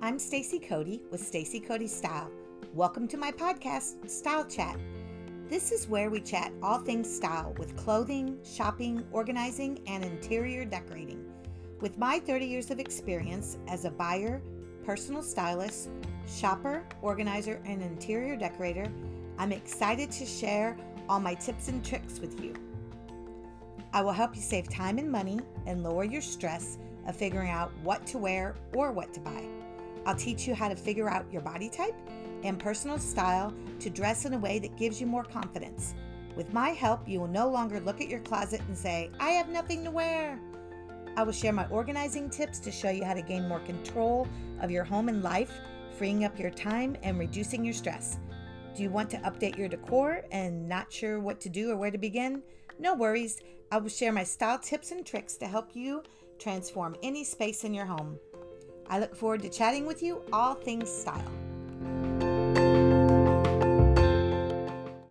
I'm Stacy Cody with Stacy Cody Style. Welcome to my podcast, Style Chat. This is where we chat all things style with clothing, shopping, organizing, and interior decorating. With my 30 years of experience as a buyer, personal stylist, shopper, organizer, and interior decorator, I'm excited to share all my tips and tricks with you. I will help you save time and money and lower your stress of figuring out what to wear or what to buy. I'll teach you how to figure out your body type and personal style to dress in a way that gives you more confidence. With my help, you will no longer look at your closet and say, I have nothing to wear. I will share my organizing tips to show you how to gain more control of your home and life, freeing up your time and reducing your stress. Do you want to update your decor and not sure what to do or where to begin? No worries. I will share my style tips and tricks to help you transform any space in your home. I look forward to chatting with you all things style.